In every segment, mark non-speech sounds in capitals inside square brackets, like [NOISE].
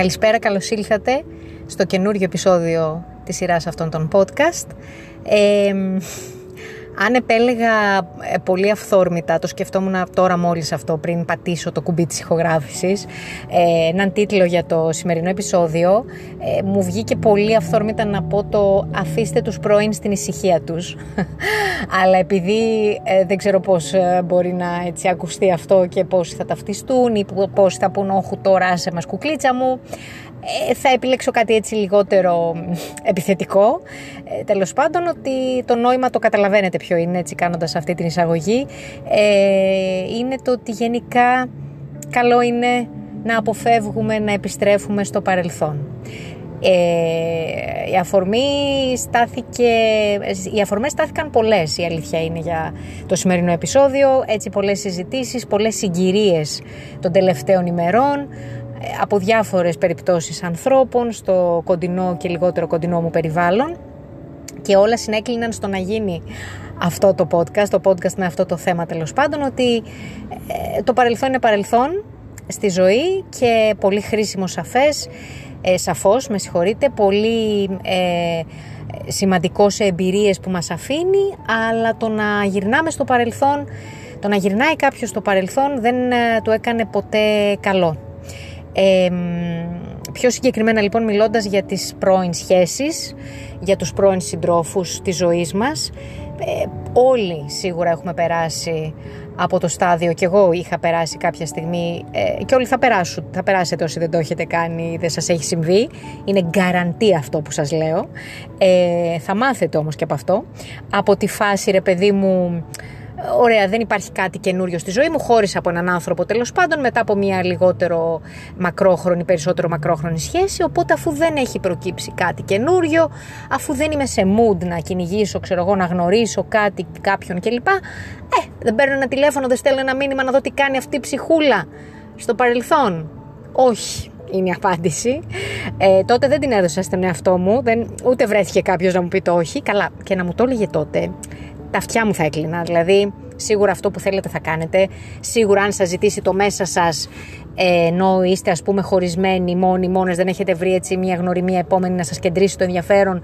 Καλησπέρα, καλώς ήλθατε στο καινούριο επεισόδιο της σειράς αυτών των podcast. Ε, αν επέλεγα ε, πολύ αυθόρμητα, το σκεφτόμουν τώρα μόλις αυτό πριν πατήσω το κουμπί της ηχογράφησης, ε, έναν τίτλο για το σημερινό επεισόδιο, ε, μου βγήκε πολύ αυθόρμητα να πω το αφήστε τους πρώην στην ησυχία τους. [LAUGHS] Αλλά επειδή δεν ξέρω πώς μπορεί να έτσι ακουστεί αυτό και πώς θα ταυτιστούν ή πώς θα πούν όχου τώρα άσε μας κουκλίτσα μου, ε, θα επιλέξω κάτι έτσι λιγότερο επιθετικό. Ε, τέλος πάντων ότι το νόημα το καταλαβαίνετε ποιο είναι έτσι κάνοντας αυτή την εισαγωγή. Ε, είναι το ότι γενικά καλό είναι να αποφεύγουμε να επιστρέφουμε στο παρελθόν. Ε, η αφορμή στάθηκε, οι αφορμές στάθηκαν πολλές η αλήθεια είναι για το σημερινό επεισόδιο έτσι πολλές συζητήσεις, πολλές συγκυρίες των τελευταίων ημερών από διάφορες περιπτώσεις ανθρώπων στο κοντινό και λιγότερο κοντινό μου περιβάλλον και όλα συνέκλειναν στο να γίνει αυτό το podcast, το podcast με αυτό το θέμα τέλος πάντων, ότι ε, το παρελθόν είναι παρελθόν στη ζωή και πολύ χρήσιμο σαφές, ε, σαφώς με συγχωρείτε, πολύ ε, σημαντικό σε εμπειρίες που μας αφήνει, αλλά το να γυρνάμε στο παρελθόν, το να γυρνάει κάποιος στο παρελθόν δεν ε, του έκανε ποτέ καλό. Ε, πιο συγκεκριμένα λοιπόν μιλώντας για τις πρώην σχέσεις, για τους πρώην συντρόφους της ζωής μας, ε, όλοι σίγουρα έχουμε περάσει από το στάδιο και εγώ είχα περάσει κάποια στιγμή ε, και όλοι θα περάσουν, θα περάσετε όσοι δεν το έχετε κάνει, δεν σας έχει συμβεί, είναι γκαραντή αυτό που σας λέω, ε, θα μάθετε όμως και από αυτό, από τη φάση ρε παιδί μου Ωραία, δεν υπάρχει κάτι καινούριο στη ζωή μου. Χώρισα από έναν άνθρωπο τέλος πάντων μετά από μια λιγότερο μακρόχρονη, περισσότερο μακρόχρονη σχέση. Οπότε, αφού δεν έχει προκύψει κάτι καινούριο, αφού δεν είμαι σε mood να κυνηγήσω, ξέρω εγώ, να γνωρίσω κάτι, κάποιον κλπ. Ε, δεν παίρνω ένα τηλέφωνο, δεν στέλνω ένα μήνυμα να δω τι κάνει αυτή η ψυχούλα στο παρελθόν. Όχι, είναι η απάντηση. Ε, τότε δεν την έδωσα στον εαυτό μου, δεν, ούτε βρέθηκε κάποιος να μου πει το όχι. Καλά, και να μου το έλεγε τότε τα αυτιά μου θα έκλεινα. Δηλαδή, σίγουρα αυτό που θέλετε θα κάνετε. Σίγουρα, αν σας ζητήσει το μέσα σας, ε, ενώ είστε ας πούμε χωρισμένοι, μόνοι, μόνες, δεν έχετε βρει έτσι μια γνωριμία επόμενη να σας κεντρήσει το ενδιαφέρον.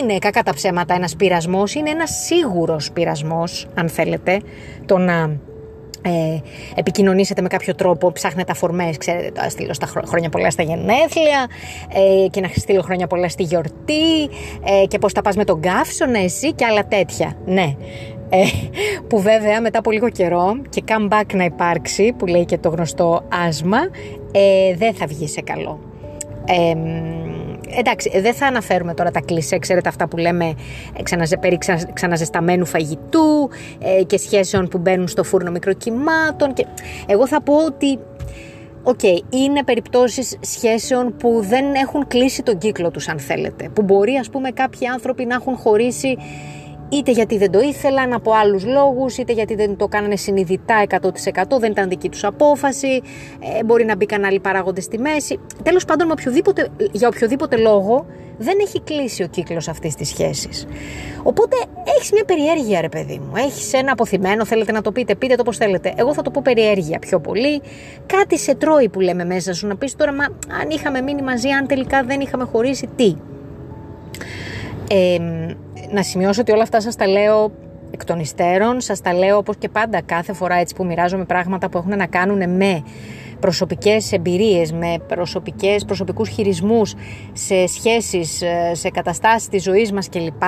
Είναι κακά τα ψέματα ένας πειρασμός, είναι ένας σίγουρος πειρασμός, αν θέλετε, το να ε, επικοινωνήσετε με κάποιο τρόπο, ψάχνετε αφορμές, ξέρετε, το στείλω στα χρόνια πολλά στα γενέθλια ε, και να στείλω χρόνια πολλά στη γιορτή ε, και πώς θα πας με τον καύσωνα εσύ και άλλα τέτοια. Ναι. Ε, που βέβαια μετά από λίγο καιρό και comeback να υπάρξει, που λέει και το γνωστό άσμα, ε, δεν θα βγει σε καλό. Ε, εντάξει, δεν θα αναφέρουμε τώρα τα κλισέ, ξέρετε αυτά που λέμε ξαναζε, περί ξαναζεσταμένου φαγητού ε, και σχέσεων που μπαίνουν στο φούρνο μικροκυμάτων. Και... Εγώ θα πω ότι OK, okay, είναι περιπτώσεις σχέσεων που δεν έχουν κλείσει τον κύκλο τους αν θέλετε. Που μπορεί ας πούμε κάποιοι άνθρωποι να έχουν χωρίσει είτε γιατί δεν το ήθελαν από άλλους λόγους, είτε γιατί δεν το κάνανε συνειδητά 100%, δεν ήταν δική τους απόφαση, ε, μπορεί να μπήκαν άλλοι παράγοντες στη μέση. Τέλος πάντων, οποιοδήποτε, για οποιοδήποτε λόγο δεν έχει κλείσει ο κύκλος αυτής της σχέσης. Οπότε έχεις μια περιέργεια ρε παιδί μου, έχεις ένα αποθυμένο, θέλετε να το πείτε, πείτε το πώς θέλετε. Εγώ θα το πω περιέργεια πιο πολύ, κάτι σε τρώει που λέμε μέσα σου, να πεις τώρα μα αν είχαμε μείνει μαζί, αν τελικά δεν είχαμε χωρίσει, τι. Ε, να σημειώσω ότι όλα αυτά σας τα λέω εκ των υστέρων, σας τα λέω όπως και πάντα κάθε φορά έτσι που μοιράζομαι πράγματα που έχουν να κάνουν με προσωπικές εμπειρίες, με προσωπικές, προσωπικούς χειρισμούς σε σχέσεις, σε καταστάσεις της ζωής μας κλπ.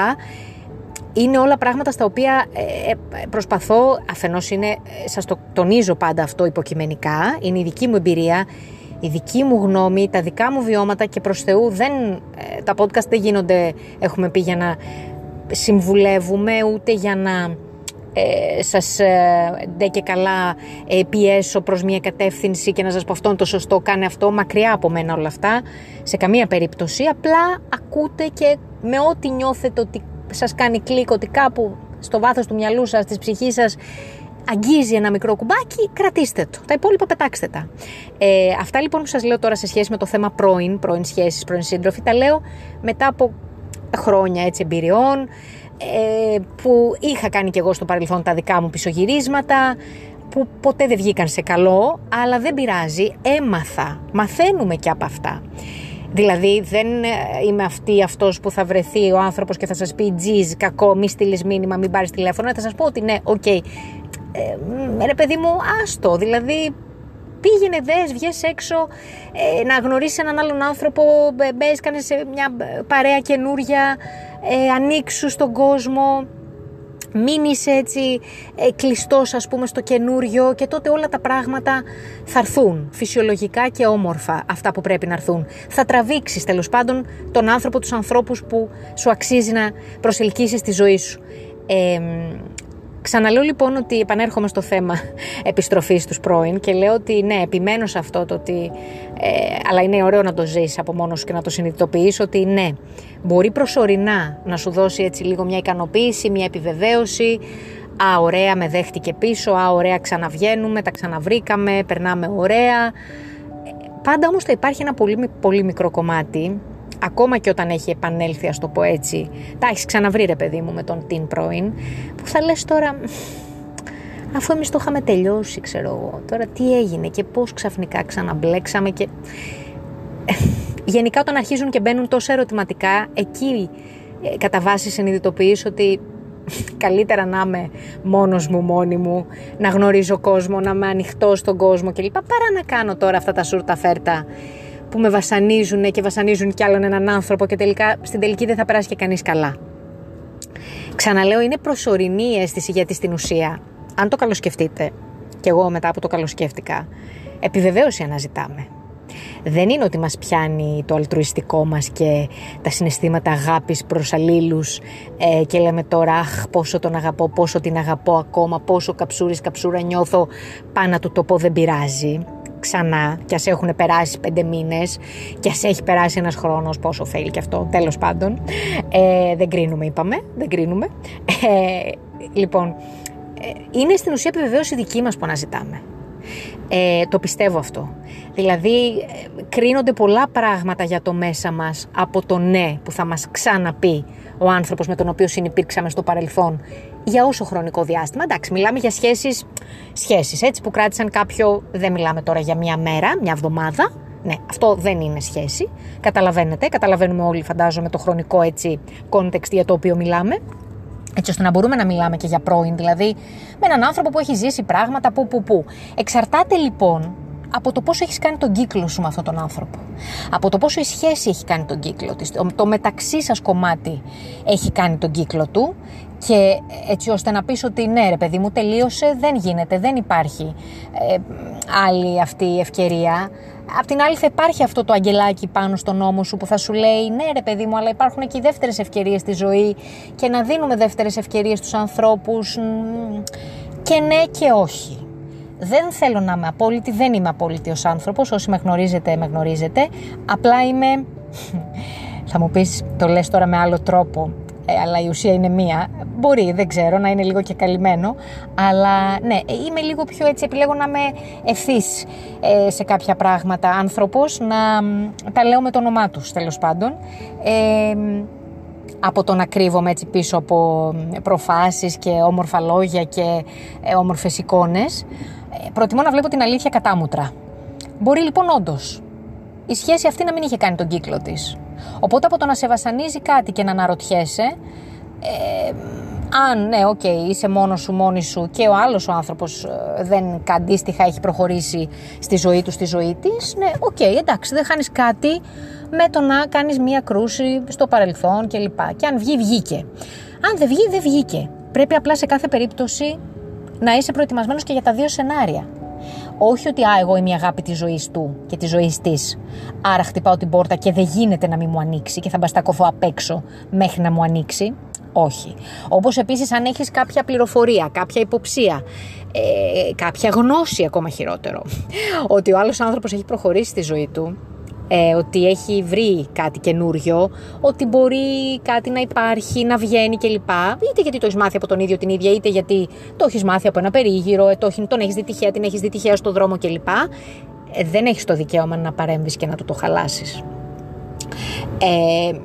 Είναι όλα πράγματα στα οποία ε, ε, προσπαθώ, αφενός είναι, σας το τονίζω πάντα αυτό υποκειμενικά, είναι η δική μου εμπειρία, η δική μου γνώμη, τα δικά μου βιώματα και προς Θεού δεν, ε, τα podcast δεν γίνονται, έχουμε πει για να συμβουλεύουμε ούτε για να ε, σας ε, ντε και καλά ε, πιέσω προς μια κατεύθυνση και να σας πω αυτό είναι το σωστό, κάνε αυτό, μακριά από μένα όλα αυτά, σε καμία περίπτωση, απλά ακούτε και με ό,τι νιώθετε ότι σας κάνει κλικ, ότι κάπου στο βάθος του μυαλού σας, της ψυχής σας αγγίζει ένα μικρό κουμπάκι, κρατήστε το. Τα υπόλοιπα πετάξτε τα. Ε, αυτά λοιπόν που σας λέω τώρα σε σχέση με το θέμα πρώην, πρώην σχέσεις, πρώην σύντροφοι, τα λέω μετά από χρόνια έτσι εμπειριών, ε, που είχα κάνει και εγώ στο παρελθόν τα δικά μου πισωγυρίσματα, που ποτέ δεν βγήκαν σε καλό, αλλά δεν πειράζει, έμαθα, μαθαίνουμε και από αυτά. Δηλαδή δεν ε, είμαι αυτή αυτός που θα βρεθεί ο άνθρωπος και θα σας πει τζιζ, κακό, μη στείλεις μήνυμα, μην πάρεις τηλέφωνο, θα σας πω ότι ναι, OK, okay. ε, ρε παιδί μου, άστο, δηλαδή πήγαινε δες, βγες έξω, ε, να γνωρίσεις έναν άλλον άνθρωπο, μπες, κάνε σε μια παρέα καινούρια, ε, ανοίξου στον κόσμο, μην είσαι έτσι ε, κλειστός ας πούμε στο καινούριο και τότε όλα τα πράγματα θα έρθουν φυσιολογικά και όμορφα αυτά που πρέπει να έρθουν. Θα τραβήξεις τέλος πάντων τον άνθρωπο, τους ανθρώπους που σου αξίζει να προσελκύσεις στη ζωή σου. Ε, Ξαναλέω λοιπόν ότι επανέρχομαι στο θέμα επιστροφής στους πρώην και λέω ότι ναι, επιμένω σε αυτό το ότι, ε, αλλά είναι ωραίο να το ζεις από μόνος σου και να το συνειδητοποιείς ότι ναι, μπορεί προσωρινά να σου δώσει έτσι λίγο μια ικανοποίηση, μια επιβεβαίωση, α ωραία με δέχτηκε πίσω, α ωραία ξαναβγαίνουμε, τα ξαναβρήκαμε, περνάμε ωραία. Πάντα όμως θα υπάρχει ένα πολύ, πολύ μικρό κομμάτι ακόμα και όταν έχει επανέλθει, ας το πω έτσι, τα έχεις ξαναβρει ρε παιδί μου με τον την πρώην, που θα λες τώρα, αφού εμείς το είχαμε τελειώσει, ξέρω εγώ, τώρα τι έγινε και πώς ξαφνικά ξαναμπλέξαμε και... [LAUGHS] Γενικά όταν αρχίζουν και μπαίνουν τόσο ερωτηματικά, εκεί ε, κατά βάση συνειδητοποιείς ότι [LAUGHS] καλύτερα να είμαι μόνος μου, μόνη μου, να γνωρίζω κόσμο, να είμαι ανοιχτός στον κόσμο κλπ. Παρά να κάνω τώρα αυτά τα σούρτα φέρτα που με βασανίζουν και βασανίζουν κι άλλον έναν άνθρωπο και τελικά στην τελική δεν θα περάσει και κανείς καλά. Ξαναλέω, είναι προσωρινή η αίσθηση γιατί στην ουσία, αν το καλοσκεφτείτε, και εγώ μετά από το καλοσκέφτηκα, επιβεβαίωση αναζητάμε. Δεν είναι ότι μας πιάνει το αλτρουιστικό μας και τα συναισθήματα αγάπης προς αλλήλους ε, και λέμε τώρα αχ πόσο τον αγαπώ, πόσο την αγαπώ ακόμα, πόσο καψούρης καψούρα νιώθω, πάνω του το πω δεν πειράζει ξανά και ας έχουν περάσει πέντε μήνες και ας έχει περάσει ένας χρόνος, πόσο θέλει και αυτό, τέλος πάντων. Ε, δεν κρίνουμε είπαμε, δεν κρίνουμε. Ε, λοιπόν, ε, είναι στην ουσία επιβεβαίωση δική μας που αναζητάμε. Ε, το πιστεύω αυτό. Δηλαδή ε, κρίνονται πολλά πράγματα για το μέσα μας από το ναι που θα μας ξαναπεί ο άνθρωπος με τον οποίος συνεπήρξαμε στο παρελθόν για όσο χρονικό διάστημα. Εντάξει, μιλάμε για σχέσεις, σχέσεις έτσι, που κράτησαν κάποιο, δεν μιλάμε τώρα για μια μέρα, μια εβδομάδα. Ναι, αυτό δεν είναι σχέση. Καταλαβαίνετε, καταλαβαίνουμε όλοι φαντάζομαι το χρονικό έτσι context για το οποίο μιλάμε. Έτσι ώστε να μπορούμε να μιλάμε και για πρώην, δηλαδή με έναν άνθρωπο που έχει ζήσει πράγματα που που που. Εξαρτάται λοιπόν από το πόσο έχεις κάνει τον κύκλο σου με αυτόν τον άνθρωπο. Από το πόσο η σχέση έχει κάνει τον κύκλο της. Το μεταξύ σας κομμάτι έχει κάνει τον κύκλο του και έτσι ώστε να πεις ότι ναι ρε παιδί μου τελείωσε, δεν γίνεται, δεν υπάρχει ε, άλλη αυτή η ευκαιρία. Απ' την άλλη θα υπάρχει αυτό το αγγελάκι πάνω στον νόμο σου που θα σου λέει ναι ρε παιδί μου αλλά υπάρχουν και οι δεύτερες ευκαιρίες στη ζωή και να δίνουμε δεύτερες ευκαιρίες στους ανθρώπους και ναι και όχι. Δεν θέλω να είμαι απόλυτη, δεν είμαι απόλυτη ως άνθρωπος, όσοι με γνωρίζετε με γνωρίζετε, απλά είμαι, [LAUGHS] θα μου πεις το λες τώρα με άλλο τρόπο, ε, αλλά η ουσία είναι μία. Μπορεί, δεν ξέρω, να είναι λίγο και καλυμμένο, αλλά ναι, είμαι λίγο πιο έτσι, επιλέγω να είμαι ευθύς ε, σε κάποια πράγματα άνθρωπος, να τα λέω με το όνομά τους τέλος πάντων. Ε, από το να κρύβομαι έτσι πίσω από προφάσεις και όμορφα λόγια και ε, όμορφες εικόνες. Ε, προτιμώ να βλέπω την αλήθεια κατάμουτρα. Μπορεί λοιπόν όντως η σχέση αυτή να μην είχε κάνει τον κύκλο της. Οπότε από το να σε βασανίζει κάτι και να αναρωτιέσαι, ε, αν ναι, OK, okay, είσαι μόνος σου, μόνης σου και ο άλλος ο άνθρωπος ε, δεν αντίστοιχα έχει προχωρήσει στη ζωή του, στη ζωή της, ναι, OK, okay, εντάξει, δεν χάνεις κάτι με το να κάνεις μία κρούση στο παρελθόν κλπ. Και, και αν βγει, βγήκε. Αν δεν βγει, δεν βγήκε. Πρέπει απλά σε κάθε περίπτωση να είσαι προετοιμασμένος και για τα δύο σενάρια. Όχι ότι α, εγώ είμαι η αγάπη της ζωής του και της ζωής της. Άρα χτυπάω την πόρτα και δεν γίνεται να μην μου ανοίξει και θα μπαστακωθώ απ' έξω μέχρι να μου ανοίξει. Όχι. Όπως επίσης αν έχεις κάποια πληροφορία, κάποια υποψία, ε, κάποια γνώση ακόμα χειρότερο, ότι ο άλλος άνθρωπος έχει προχωρήσει στη ζωή του ε, ότι έχει βρει κάτι καινούριο, ότι μπορεί κάτι να υπάρχει, να βγαίνει κλπ. Είτε γιατί το έχεις μάθει από τον ίδιο την ίδια, είτε γιατί το έχεις μάθει από ένα περίγυρο, ε, το, τον έχεις δει τυχαία, την έχεις δει τυχαία στον δρόμο κλπ. Ε, δεν έχεις το δικαίωμα να παρέμβεις και να του το χαλάσεις. Ε,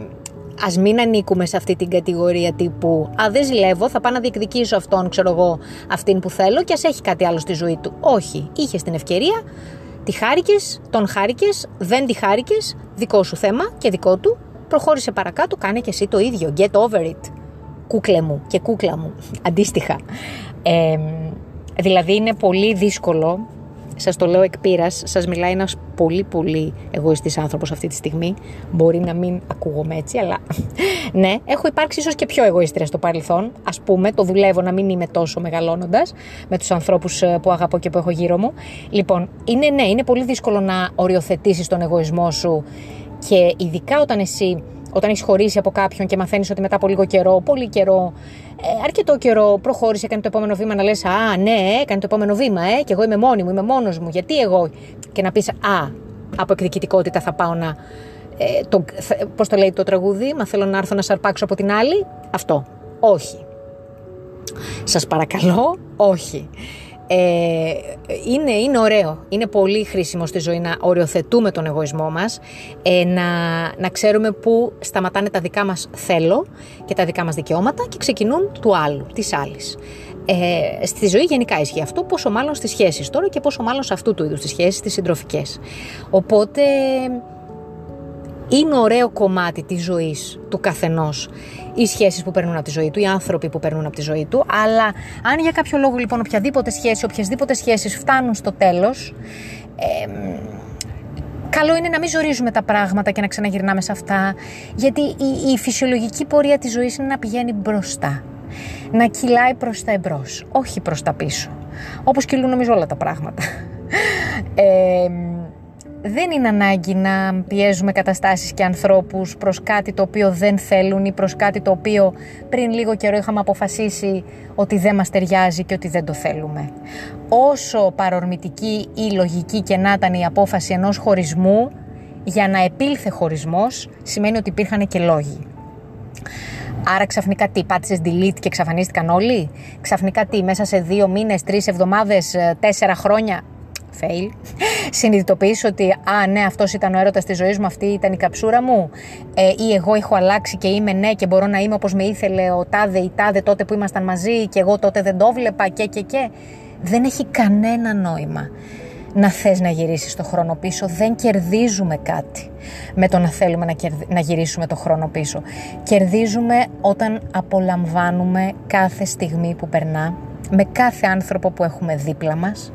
ας μην ανήκουμε σε αυτή την κατηγορία τύπου «Α, δεν ζηλεύω, θα πάω να διεκδικήσω αυτόν, ξέρω εγώ, αυτήν που θέλω και ας έχει κάτι άλλο στη ζωή του». Όχι, είχε την ευκαιρία, τη χάρηκες, τον χάρηκες, δεν τη χάρηκες, δικό σου θέμα και δικό του, προχώρησε παρακάτω, κάνε και εσύ το ίδιο, get over it. Κούκλε μου και κούκλα μου, αντίστοιχα. Ε, δηλαδή είναι πολύ δύσκολο σας το λέω εκ πείρας, σας μιλάει ένας πολύ πολύ εγωιστής άνθρωπος αυτή τη στιγμή. Μπορεί να μην ακούγομαι έτσι, αλλά [LAUGHS] ναι, έχω υπάρξει ίσως και πιο εγωίστρια στο παρελθόν. Ας πούμε, το δουλεύω να μην είμαι τόσο μεγαλώνοντας με τους ανθρώπους ε, που αγαπώ και που έχω γύρω μου. Λοιπόν, είναι ναι, είναι πολύ δύσκολο να οριοθετήσεις τον εγωισμό σου και ειδικά όταν εσύ όταν έχεις χωρίσει από κάποιον και μαθαίνεις ότι μετά από λίγο καιρό, πολύ καιρό, ε, αρκετό καιρό προχώρησε, έκανε το επόμενο βήμα να λες: Α, ναι, έκανε το επόμενο βήμα, ε, και εγώ είμαι μόνη μου, είμαι μόνος μου. Γιατί εγώ. Και να πεις: Α, από εκδικητικότητα θα πάω να. Ε, το, πώς το λέει το τραγούδι, Μα θέλω να έρθω να σαρπάξω από την άλλη. Αυτό. Όχι. Σας παρακαλώ, όχι ε, είναι, είναι ωραίο, είναι πολύ χρήσιμο στη ζωή να οριοθετούμε τον εγωισμό μας, ε, να, να ξέρουμε πού σταματάνε τα δικά μας θέλω και τα δικά μας δικαιώματα και ξεκινούν του άλλου, της άλλης. Ε, στη ζωή γενικά ισχύει αυτό, πόσο μάλλον στις σχέσεις τώρα και πόσο μάλλον σε αυτού του είδους τις σχέσεις, τις συντροφικές. Οπότε είναι ωραίο κομμάτι της ζωής του καθενός. Οι σχέσεις που παίρνουν από τη ζωή του, οι άνθρωποι που παίρνουν από τη ζωή του, αλλά αν για κάποιο λόγο λοιπόν οποιαδήποτε σχέση, οποιασδήποτε σχέσεις φτάνουν στο τέλος, ε, καλό είναι να μην ζορίζουμε τα πράγματα και να ξαναγυρνάμε σε αυτά, γιατί η, η φυσιολογική πορεία της ζωής είναι να πηγαίνει μπροστά, να κυλάει προς τα εμπρός, όχι προς τα πίσω, όπως κυλούν νομίζω όλα τα πράγματα. [LAUGHS] Ε, δεν είναι ανάγκη να πιέζουμε καταστάσεις και ανθρώπους προς κάτι το οποίο δεν θέλουν ή προς κάτι το οποίο πριν λίγο καιρό είχαμε αποφασίσει ότι δεν μας ταιριάζει και ότι δεν το θέλουμε. Όσο παρορμητική ή λογική και να ήταν η απόφαση ενός χωρισμού, για να επήλθε χωρισμός σημαίνει ότι υπήρχαν και λόγοι. Άρα ξαφνικά τι, πάτησες delete και εξαφανίστηκαν όλοι; Ξαφνικά τι, μέσα σε δύο μήνες, τρεις εβδομάδες, ε, τέσσερα χρόνια; Fail, συνειδητοποιήσω ότι α ναι αυτός ήταν ο έρωτας της ζωής μου, αυτή ήταν η καψούρα μου ε, ή εγώ έχω αλλάξει και είμαι ναι και μπορώ να είμαι όπως με ήθελε ο τάδε ή τάδε τότε που ήμασταν μαζί και εγώ τότε δεν το βλέπα και και και. Δεν έχει κανένα νόημα να θες να γυρίσεις το χρόνο πίσω. Δεν κερδίζουμε κάτι με το να θέλουμε να, να γυρίσουμε το χρόνο πίσω. Κερδίζουμε όταν απολαμβάνουμε κάθε στιγμή που περνά με κάθε άνθρωπο που έχουμε δίπλα μας,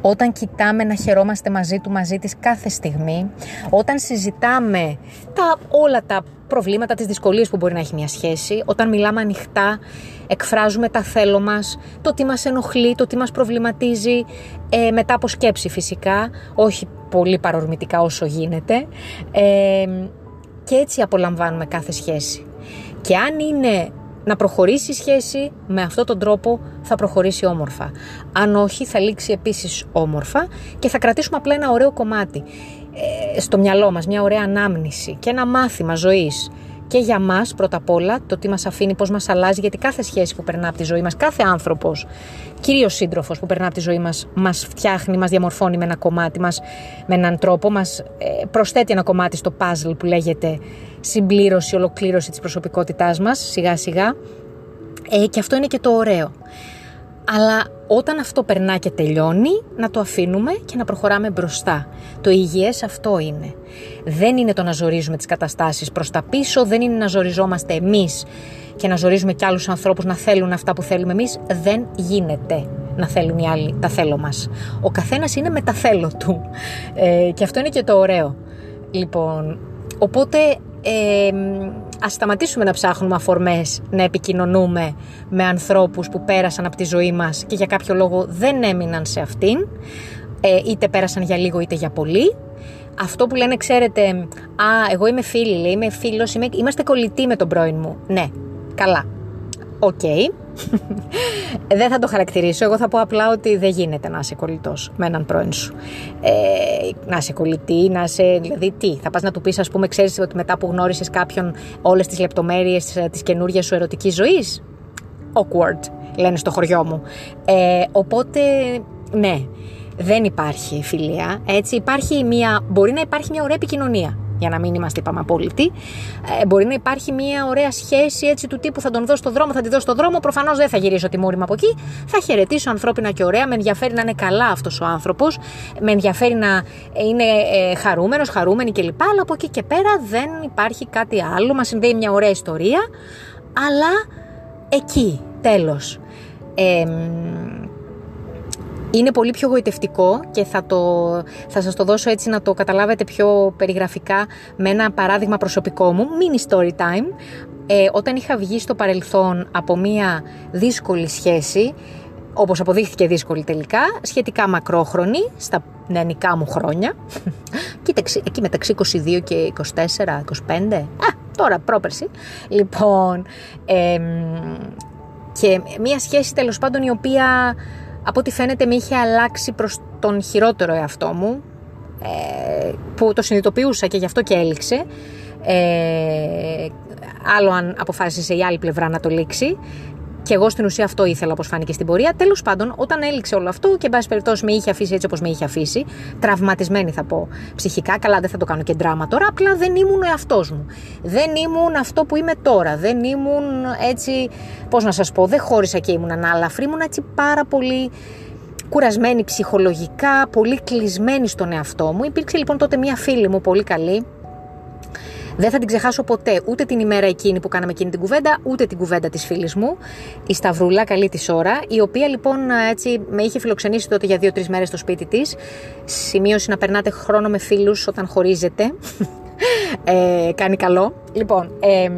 όταν κοιτάμε να χαιρόμαστε μαζί του, μαζί της κάθε στιγμή, όταν συζητάμε τα, όλα τα προβλήματα, τις δυσκολίες που μπορεί να έχει μια σχέση, όταν μιλάμε ανοιχτά, εκφράζουμε τα θέλω μας, το τι μας ενοχλεί, το τι μας προβληματίζει, ε, μετά από σκέψη φυσικά, όχι πολύ παρορμητικά όσο γίνεται, ε, και έτσι απολαμβάνουμε κάθε σχέση. Και αν είναι να προχωρήσει η σχέση με αυτόν τον τρόπο θα προχωρήσει όμορφα. Αν όχι θα λήξει επίσης όμορφα και θα κρατήσουμε απλά ένα ωραίο κομμάτι ε, στο μυαλό μας, μια ωραία ανάμνηση και ένα μάθημα ζωής και για μας πρώτα απ' όλα, το τι μας αφήνει, πώς μας αλλάζει, γιατί κάθε σχέση που περνά από τη ζωή μας, κάθε άνθρωπος, κυρίως σύντροφος που περνά από τη ζωή μας, μας φτιάχνει, μας διαμορφώνει με ένα κομμάτι μας, με έναν τρόπο, μας ε, προσθέτει ένα κομμάτι στο puzzle που λέγεται συμπλήρωση, ολοκλήρωση της προσωπικότητάς μας, σιγά σιγά. Ε, και αυτό είναι και το ωραίο. Αλλά όταν αυτό περνά και τελειώνει, να το αφήνουμε και να προχωράμε μπροστά. Το υγιές αυτό είναι. Δεν είναι το να ζορίζουμε τις καταστάσεις προς τα πίσω, δεν είναι να ζοριζόμαστε εμείς και να ζορίζουμε κι άλλους ανθρώπους να θέλουν αυτά που θέλουμε εμείς. Δεν γίνεται να θέλουν οι άλλοι τα θέλω μας. Ο καθένας είναι με τα θέλω του. Ε, και αυτό είναι και το ωραίο. Λοιπόν, οπότε ε, ας σταματήσουμε να ψάχνουμε αφορμές να επικοινωνούμε με ανθρώπους που πέρασαν από τη ζωή μας και για κάποιο λόγο δεν έμειναν σε αυτήν ε, είτε πέρασαν για λίγο είτε για πολύ. Αυτό που λένε ξέρετε α εγώ είμαι φίλη λέει, είμαι φίλος είμαι, είμαστε κολλητοί με τον πρώην μου ναι καλά οκ [LAUGHS] δεν θα το χαρακτηρίσω. Εγώ θα πω απλά ότι δεν γίνεται να είσαι κολλητός με έναν πρώην σου. Ε, να είσαι κολλητή, να είσαι. Δηλαδή, τι, θα πας να του πεις, ας πούμε, ξέρεις ότι μετά που γνώρισες κάποιον όλες τις λεπτομέρειες της καινούργιας σου ερωτικής ζωής; Awkward, λένε στο χωριό μου. Ε, οπότε, ναι, δεν υπάρχει φιλία. Έτσι, υπάρχει μια, μπορεί να υπάρχει μια ωραία επικοινωνία. Για να μην είμαστε είπαμε απόλυτοι. Ε, μπορεί να υπάρχει μια ωραία σχέση έτσι του τύπου θα τον δώσω στο δρόμο, θα τη δώσω στο δρόμο. Προφανώς δεν θα γυρίσω τη μούρη μου από εκεί. Θα χαιρετήσω ανθρώπινα και ωραία. Με ενδιαφέρει να είναι καλά αυτός ο άνθρωπος. Με ενδιαφέρει να είναι ε, χαρούμενος, χαρούμενη κλπ. Αλλά από εκεί και πέρα δεν υπάρχει κάτι άλλο. Μας συνδέει μια ωραία ιστορία. Αλλά εκεί, τέλος. Ε, είναι πολύ πιο γοητευτικό και θα, το, θα σας το δώσω έτσι να το καταλάβετε πιο περιγραφικά με ένα παράδειγμα προσωπικό μου, mini story time. Ε, όταν είχα βγει στο παρελθόν από μια δύσκολη σχέση, όπως αποδείχθηκε δύσκολη τελικά, σχετικά μακρόχρονη, στα νεανικά μου χρόνια, [LAUGHS] κοίταξε, εκεί μεταξύ 22 και 24, 25, α, τώρα πρόπερση, λοιπόν, ε, και μια σχέση τέλος πάντων η οποία από ό,τι φαίνεται με είχε αλλάξει προς τον χειρότερο εαυτό μου ε, που το συνειδητοποιούσα και γι' αυτό και έληξε. Ε, άλλο αν αποφάσισε η άλλη πλευρά να το λήξει και εγώ στην ουσία αυτό ήθελα, όπως φάνηκε στην πορεία. Τέλος πάντων, όταν έληξε όλο αυτό και εν πάση περιπτώσει με είχε αφήσει έτσι όπως με είχε αφήσει, τραυματισμένη θα πω ψυχικά, καλά δεν θα το κάνω και δράμα τώρα, απλά δεν ήμουν ο εαυτός μου. Δεν ήμουν αυτό που είμαι τώρα. Δεν ήμουν έτσι, πώς να σας πω, δεν χώρισα και ήμουν ανάλαφρη, ήμουν έτσι πάρα πολύ κουρασμένη ψυχολογικά, πολύ κλεισμένη στον εαυτό μου. Υπήρξε λοιπόν τότε μία φίλη μου πολύ καλή, δεν θα την ξεχάσω ποτέ ούτε την ημέρα εκείνη που κάναμε εκείνη την κουβέντα, ούτε την κουβέντα της φίλης μου, η Σταυρούλα, καλή της ώρα, η οποία λοιπόν έτσι με είχε φιλοξενήσει τότε για δύο-τρεις μέρες στο σπίτι της. Σημείωση να περνάτε χρόνο με φίλους όταν χωρίζετε. [LAUGHS] ε, κάνει καλό. Λοιπόν, ε,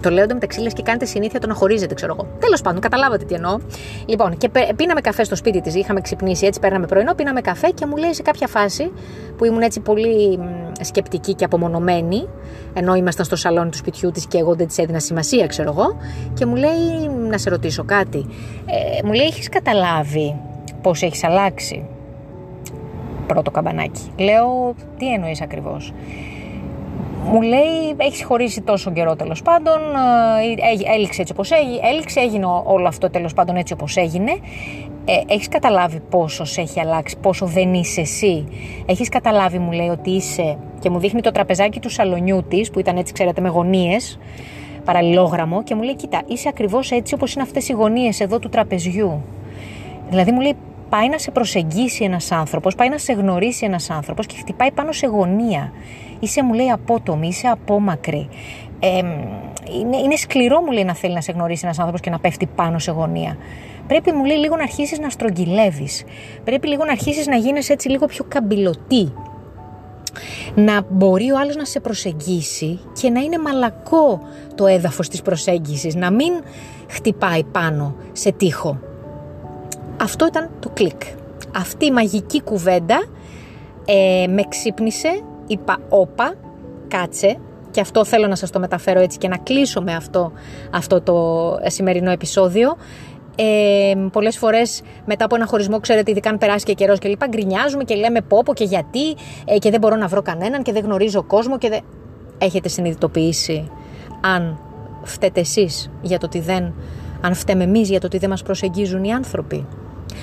το λέω μεταξύ λες και κάνετε συνήθεια το να χωρίζετε, ξέρω εγώ. Τέλος πάντων, καταλάβατε τι εννοώ. Λοιπόν, και πίναμε καφέ στο σπίτι της. Είχαμε ξυπνήσει έτσι, παίρναμε πρωινό, πίναμε καφέ και μου λέει σε κάποια φάση που ήμουν έτσι πολύ σκεπτική και απομονωμένη, ενώ ήμασταν στο σαλόνι του σπιτιού της και εγώ δεν της έδινα σημασία, ξέρω εγώ, και μου λέει να σε ρωτήσω κάτι. Ε, μου λέει, έχεις καταλάβει πώς έχεις αλλάξει; Πρώτο καμπανάκι. Λέω, τι εννοείς ακριβώς; Μου λέει έχεις χωρίσει τόσο καιρό τέλος πάντων, ε, έληξε έτσι όπως έγινε, έληξε, έγινε όλο αυτό τέλος πάντων έτσι όπως έγινε. Ε, έχεις καταλάβει πόσο σε έχει αλλάξει, πόσο δεν είσαι εσύ; Έχεις καταλάβει μου λέει ότι είσαι και μου δείχνει το τραπεζάκι του σαλονιού της που ήταν έτσι ξέρετε με γωνίες, παραλληλόγραμμο και μου λέει κοίτα είσαι ακριβώς έτσι όπως είναι αυτές οι γωνίες εδώ του τραπεζιού. Δηλαδή μου λέει πάει να σε προσεγγίσει ένας άνθρωπος, πάει να σε γνωρίσει ένας άνθρωπος και χτυπάει πάνω σε γωνία είσαι μου λέει απότομη, είσαι απόμακρη. Ε, είναι, είναι σκληρό μου λέει να θέλει να σε γνωρίσει ένας άνθρωπος και να πέφτει πάνω σε γωνία. Πρέπει μου λέει λίγο να αρχίσεις να στρογγυλεύεις. Πρέπει λίγο να αρχίσεις να γίνει έτσι λίγο πιο καμπυλωτή. Να μπορεί ο άλλος να σε προσεγγίσει και να είναι μαλακό το έδαφος της προσέγγισης, να μην χτυπάει πάνω σε τείχο. Αυτό ήταν το κλικ. Αυτή η μαγική κουβέντα ε, με ξύπνησε είπα όπα, κάτσε και αυτό θέλω να σας το μεταφέρω έτσι και να κλείσω με αυτό, αυτό το σημερινό επεισόδιο. Ε, Πολλές φορές μετά από ένα χωρισμό, ξέρετε, ειδικά αν περάσει και καιρός και λοιπά, γκρινιάζουμε και λέμε πόπο και γιατί ε, και δεν μπορώ να βρω κανέναν και δεν γνωρίζω κόσμο και δεν. Έχετε συνειδητοποιήσει αν φταίτε εσείς για το ότι δεν. Αν φταίμε εμείς για το ότι δεν μας προσεγγίζουν οι άνθρωποι;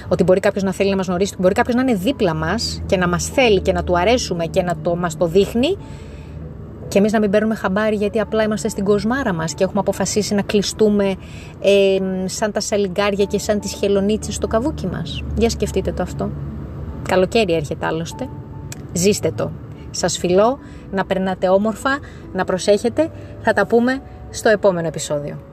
Ότι μπορεί κάποιος να θέλει να μας γνωρίσει, μπορεί κάποιος να είναι δίπλα μας και να μας θέλει και να του αρέσουμε και να το, μας το δείχνει και εμείς να μην παίρνουμε χαμπάρι γιατί απλά είμαστε στην κοσμάρα μας και έχουμε αποφασίσει να κλειστούμε ε, σαν τα σαλιγκάρια και σαν τις χελονίτσες στο καβούκι μας. Για σκεφτείτε το αυτό. Καλοκαίρι έρχεται άλλωστε. Ζήστε το. Σας φιλώ, να περνάτε όμορφα, να προσέχετε. Θα τα πούμε στο επόμενο επεισόδιο.